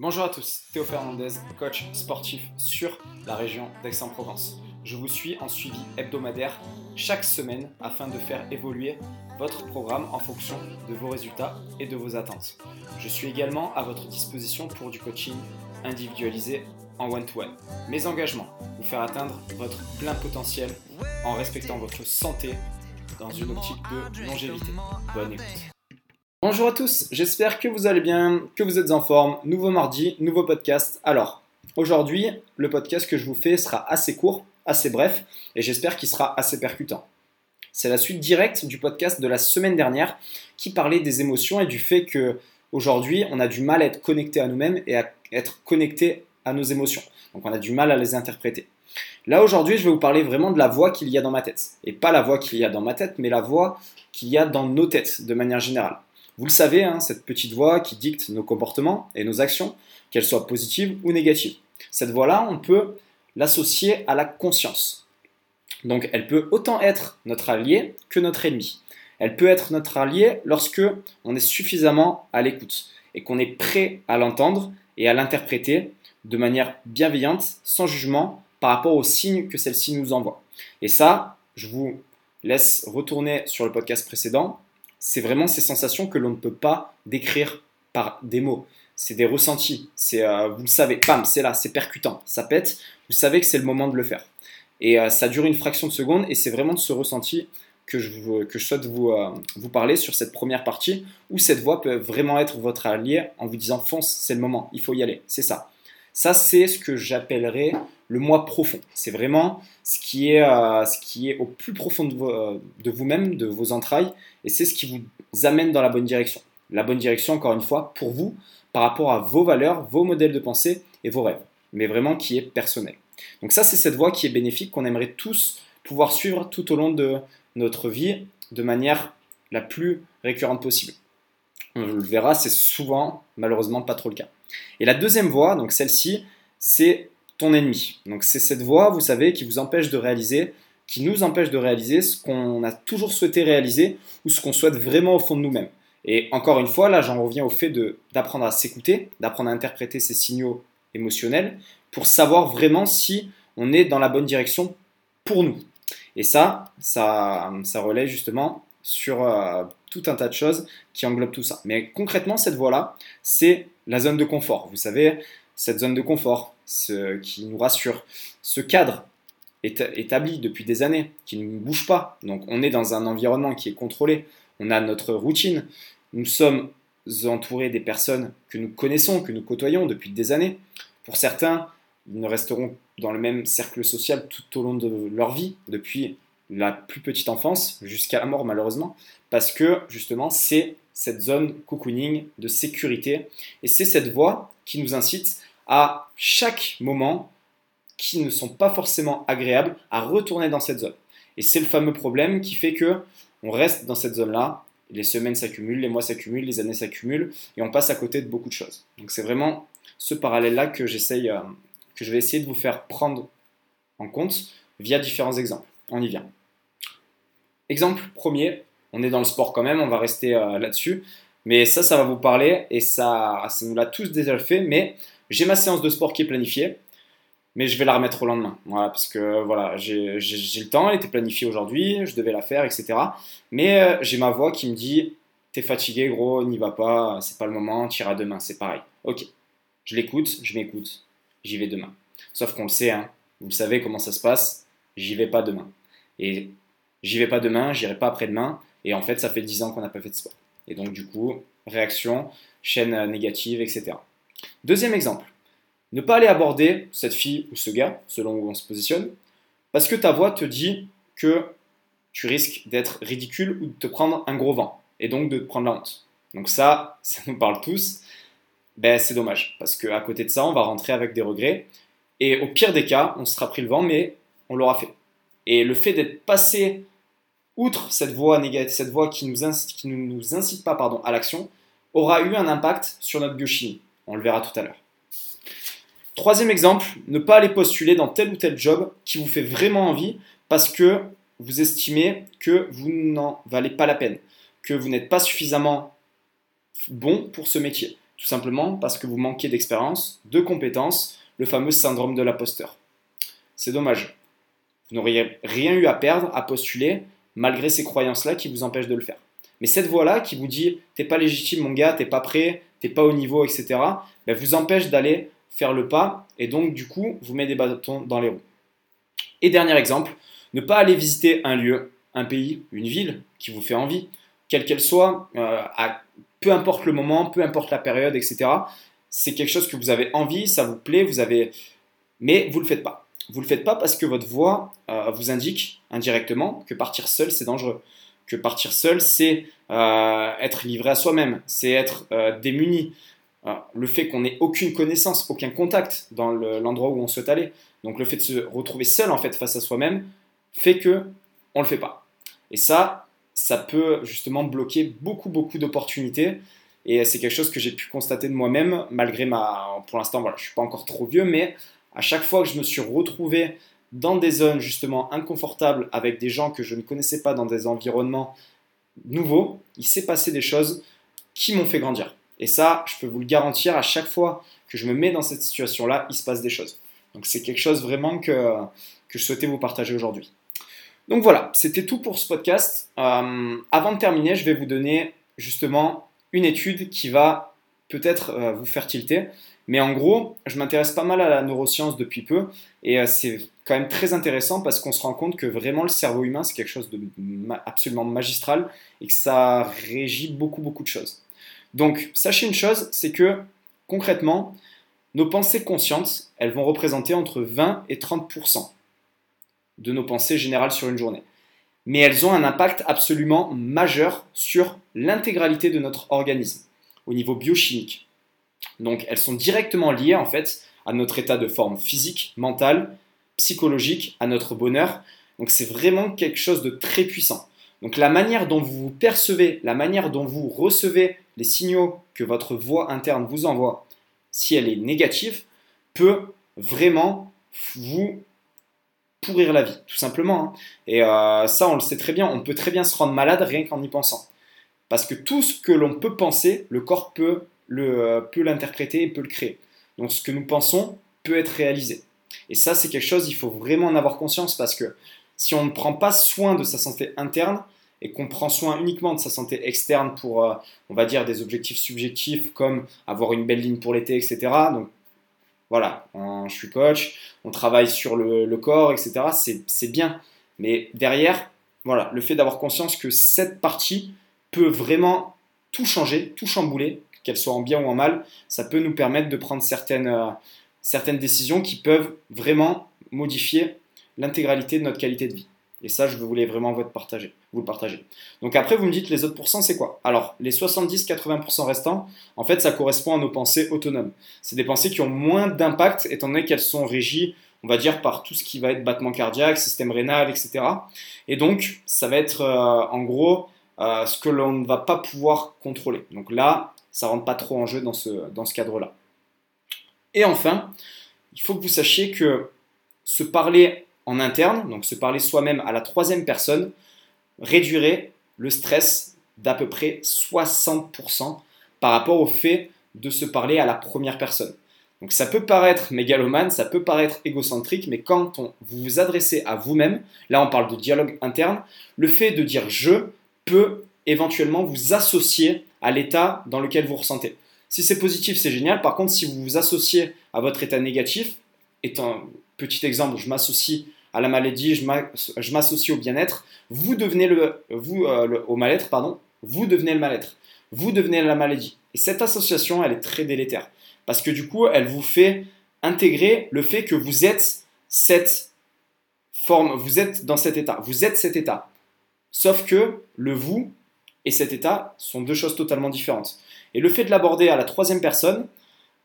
Bonjour à tous, Théo Fernandez, coach sportif sur la région d'Aix-en-Provence. Je vous suis en suivi hebdomadaire chaque semaine afin de faire évoluer votre programme en fonction de vos résultats et de vos attentes. Je suis également à votre disposition pour du coaching individualisé en one-to-one. Mes engagements, vous faire atteindre votre plein potentiel en respectant votre santé dans une optique de longévité. Bonne écoute. Bonjour à tous, j'espère que vous allez bien, que vous êtes en forme. Nouveau mardi, nouveau podcast. Alors, aujourd'hui, le podcast que je vous fais sera assez court, assez bref, et j'espère qu'il sera assez percutant. C'est la suite directe du podcast de la semaine dernière qui parlait des émotions et du fait que aujourd'hui, on a du mal à être connecté à nous-mêmes et à être connecté à nos émotions. Donc on a du mal à les interpréter. Là aujourd'hui, je vais vous parler vraiment de la voix qu'il y a dans ma tête. Et pas la voix qu'il y a dans ma tête, mais la voix qu'il y a dans nos têtes de manière générale. Vous le savez, hein, cette petite voix qui dicte nos comportements et nos actions, qu'elles soient positives ou négatives. Cette voix-là, on peut l'associer à la conscience. Donc elle peut autant être notre allié que notre ennemi. Elle peut être notre allié lorsque on est suffisamment à l'écoute et qu'on est prêt à l'entendre et à l'interpréter de manière bienveillante, sans jugement, par rapport aux signes que celle-ci nous envoie. Et ça, je vous laisse retourner sur le podcast précédent c'est vraiment ces sensations que l'on ne peut pas décrire par des mots. C'est des ressentis. C'est, euh, vous le savez, bam, c'est là, c'est percutant, ça pète. Vous savez que c'est le moment de le faire. Et euh, ça dure une fraction de seconde et c'est vraiment de ce ressenti que je, que je souhaite vous, euh, vous parler sur cette première partie où cette voix peut vraiment être votre allié en vous disant fonce, c'est le moment, il faut y aller, c'est ça. Ça, c'est ce que j'appellerais le moi profond. C'est vraiment ce qui est, euh, ce qui est au plus profond de, euh, vous-même, de vos entrailles, et c'est ce qui vous amène dans la bonne direction. La bonne direction, encore une fois, pour vous, par rapport à vos valeurs, vos modèles de pensée et vos rêves, mais vraiment qui est personnel. Donc ça, c'est cette voie qui est bénéfique, qu'on aimerait tous pouvoir suivre tout au long de notre vie de manière la plus récurrente possible. On le verra, c'est souvent, malheureusement, pas trop le cas. Et la deuxième voie, donc celle-ci, c'est ton ennemi. Donc c'est cette voie, vous savez, qui vous empêche de réaliser, qui nous empêche de réaliser ce qu'on a toujours souhaité réaliser ou ce qu'on souhaite vraiment au fond de nous-mêmes. Et encore une fois, là, j'en reviens au fait d'apprendre à s'écouter, d'apprendre à interpréter ces signaux émotionnels pour savoir vraiment si on est dans la bonne direction pour nous. Et ça, ça, ça relaie justement sur euh, tout un tas de choses qui englobent tout ça. Mais concrètement, cette voie-là, c'est la zone de confort. Vous savez, cette zone de confort, ce qui nous rassure, ce cadre établi depuis des années, qui ne bouge pas. Donc on est dans un environnement qui est contrôlé, on a notre routine, nous sommes entourés des personnes que nous connaissons, que nous côtoyons depuis des années. Pour certains, ils ne resteront dans le même cercle social tout au long de leur vie, depuis la plus petite enfance jusqu'à la mort malheureusement, parce que justement c'est cette zone cocooning de sécurité et c'est cette voie qui nous incite à chaque moment qui ne sont pas forcément agréables à retourner dans cette zone. Et c'est le fameux problème qui fait que on reste dans cette zone-là, les semaines s'accumulent, les mois s'accumulent, les années s'accumulent et on passe à côté de beaucoup de choses. Donc c'est vraiment ce parallèle-là que j'essaye, euh, que je vais essayer de vous faire prendre en compte via différents exemples. On y vient. Exemple premier, on est dans le sport quand même, on va rester euh, là-dessus. Mais ça, ça va vous parler et ça, ça nous l'a tous déjà fait. Mais j'ai ma séance de sport qui est planifiée, mais je vais la remettre au lendemain. Voilà, parce que voilà, j'ai le temps, elle était planifiée aujourd'hui, je devais la faire, etc. Mais euh, j'ai ma voix qui me dit T'es fatigué, gros, n'y va pas, c'est pas le moment, tu iras demain, c'est pareil. Ok, je l'écoute, je m'écoute, j'y vais demain. Sauf qu'on le sait, hein, vous le savez comment ça se passe, j'y vais pas demain. Et j'y vais pas demain, j'irai pas après-demain, et en fait, ça fait 10 ans qu'on n'a pas fait de sport. Et donc, du coup, réaction, chaîne négative, etc. Deuxième exemple, ne pas aller aborder cette fille ou ce gars, selon où on se positionne, parce que ta voix te dit que tu risques d'être ridicule ou de te prendre un gros vent, et donc de te prendre la honte. Donc ça, ça nous parle tous. Ben, c'est dommage, parce qu'à côté de ça, on va rentrer avec des regrets, et au pire des cas, on sera pris le vent, mais on l'aura fait. Et le fait d'être passé outre cette voie négative, cette voie qui nous incite, qui nous incite pas pardon, à l'action, aura eu un impact sur notre biochimie. On le verra tout à l'heure. Troisième exemple, ne pas aller postuler dans tel ou tel job qui vous fait vraiment envie parce que vous estimez que vous n'en valez pas la peine, que vous n'êtes pas suffisamment bon pour ce métier. Tout simplement parce que vous manquez d'expérience, de compétences, le fameux syndrome de l'imposteur. C'est dommage. Vous n'auriez rien eu à perdre à postuler malgré ces croyances-là qui vous empêchent de le faire. Mais cette voix-là qui vous dit t'es pas légitime mon gars, t'es pas prêt, t'es pas au niveau, etc., ben, vous empêche d'aller faire le pas et donc du coup vous met des bâtons dans les roues. Et dernier exemple, ne pas aller visiter un lieu, un pays, une ville qui vous fait envie, quelle qu'elle soit, euh, à, peu importe le moment, peu importe la période, etc. C'est quelque chose que vous avez envie, ça vous plaît, vous avez, mais vous le faites pas. Vous le faites pas parce que votre voix euh, vous indique indirectement que partir seul c'est dangereux que partir seul, c'est euh, être livré à soi-même, c'est être euh, démuni. Le fait qu'on n'ait aucune connaissance, aucun contact dans l'endroit où on souhaite aller, donc le fait de se retrouver seul en fait face à soi-même, fait que on le fait pas. Et ça, ça peut justement bloquer beaucoup beaucoup d'opportunités. Et c'est quelque chose que j'ai pu constater de moi-même, malgré ma. Pour l'instant, voilà, je suis pas encore trop vieux, mais à chaque fois que je me suis retrouvé dans des zones justement inconfortables avec des gens que je ne connaissais pas dans des environnements nouveaux, il s'est passé des choses qui m'ont fait grandir. Et ça, je peux vous le garantir, à chaque fois que je me mets dans cette situation-là, il se passe des choses. Donc c'est quelque chose vraiment que, que je souhaitais vous partager aujourd'hui. Donc voilà, c'était tout pour ce podcast. Euh, avant de terminer, je vais vous donner justement une étude qui va peut-être euh, vous faire tilter. Mais en gros, je m'intéresse pas mal à la neuroscience depuis peu et euh, c'est quand même très intéressant parce qu'on se rend compte que vraiment le cerveau humain c'est quelque chose de absolument magistral et que ça régit beaucoup beaucoup de choses. Donc sachez une chose, c'est que concrètement, nos pensées conscientes, elles vont représenter entre 20 et 30% de nos pensées générales sur une journée. Mais elles ont un impact absolument majeur sur l'intégralité de notre organisme au niveau biochimique. Donc elles sont directement liées en fait à notre état de forme physique, mentale, psychologique, à notre bonheur. Donc c'est vraiment quelque chose de très puissant. Donc la manière dont vous vous percevez, la manière dont vous recevez les signaux que votre voix interne vous envoie, si elle est négative, peut vraiment vous pourrir la vie, tout simplement. Hein. Et euh, ça, on le sait très bien, on peut très bien se rendre malade rien qu'en y pensant. Parce que tout ce que l'on peut penser, le corps peut euh, peut l'interpréter et peut le créer. Donc ce que nous pensons peut être réalisé. Et ça, c'est quelque chose, il faut vraiment en avoir conscience parce que si on ne prend pas soin de sa santé interne et qu'on prend soin uniquement de sa santé externe pour, euh, on va dire, des objectifs subjectifs comme avoir une belle ligne pour l'été, etc. Donc voilà, je suis coach, on travaille sur le, le corps, etc. C'est bien. Mais derrière, voilà, le fait d'avoir conscience que cette partie peut vraiment tout changer, tout chambouler, qu'elles soient en bien ou en mal, ça peut nous permettre de prendre certaines, euh, certaines décisions qui peuvent vraiment modifier l'intégralité de notre qualité de vie. Et ça, je voulais vraiment vous, partager, vous le partager. Donc après, vous me dites les autres pourcents, c'est quoi? Alors, les 70-80% restants, en fait, ça correspond à nos pensées autonomes. C'est des pensées qui ont moins d'impact, étant donné qu'elles sont régies, on va dire, par tout ce qui va être battement cardiaque, système rénal, etc. Et donc, ça va être, euh, en gros, euh, ce que l'on ne va pas pouvoir contrôler. Donc là, ça rentre pas trop en jeu dans ce, dans ce cadre-là. Et enfin, il faut que vous sachiez que se parler en interne, donc se parler soi-même à la troisième personne, réduirait le stress d'à peu près 60% par rapport au fait de se parler à la première personne. Donc ça peut paraître mégalomane, ça peut paraître égocentrique, mais quand on, vous vous adressez à vous-même, là on parle de dialogue interne, le fait de dire je peut éventuellement vous associer à l'état dans lequel vous ressentez. Si c'est positif, c'est génial. Par contre, si vous vous associez à votre état négatif, étant petit exemple, je m'associe à la maladie, je m'associe au bien-être, vous devenez le, vous, euh, au mal-être, pardon, vous devenez le mal-être, vous devenez la maladie. Et cette association, elle est très délétère parce que du coup, elle vous fait intégrer le fait que vous êtes cette forme, vous êtes dans cet état, vous êtes cet état. Sauf que le vous et cet état sont deux choses totalement différentes. Et le fait de l'aborder à la troisième personne,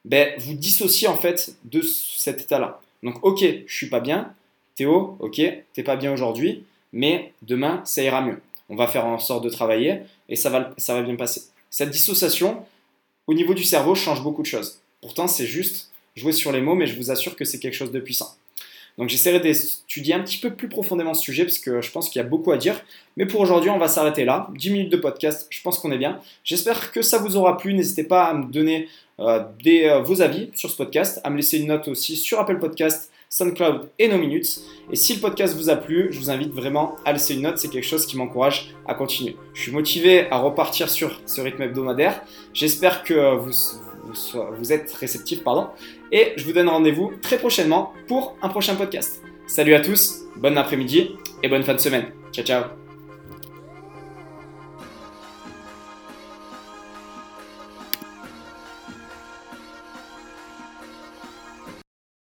ben, vous dissociez en fait de cet état-là. Donc, ok, je suis pas bien, Théo, ok, t'es pas bien aujourd'hui, mais demain, ça ira mieux. On va faire en sorte de travailler et ça va, ça va bien passer. Cette dissociation, au niveau du cerveau, change beaucoup de choses. Pourtant, c'est juste jouer sur les mots, mais je vous assure que c'est quelque chose de puissant. Donc j'essaierai d'étudier un petit peu plus profondément ce sujet parce que je pense qu'il y a beaucoup à dire. Mais pour aujourd'hui, on va s'arrêter là. 10 minutes de podcast, je pense qu'on est bien. J'espère que ça vous aura plu. N'hésitez pas à me donner euh, euh, vos avis sur ce podcast, à me laisser une note aussi sur Apple Podcast, SoundCloud et No Minutes. Et si le podcast vous a plu, je vous invite vraiment à laisser une note. C'est quelque chose qui m'encourage à continuer. Je suis motivé à repartir sur ce rythme hebdomadaire. J'espère que vous vous, êtes réceptif, pardon. Et je vous donne rendez-vous très prochainement pour un prochain podcast. Salut à tous, bon après-midi et bonne fin de semaine. Ciao ciao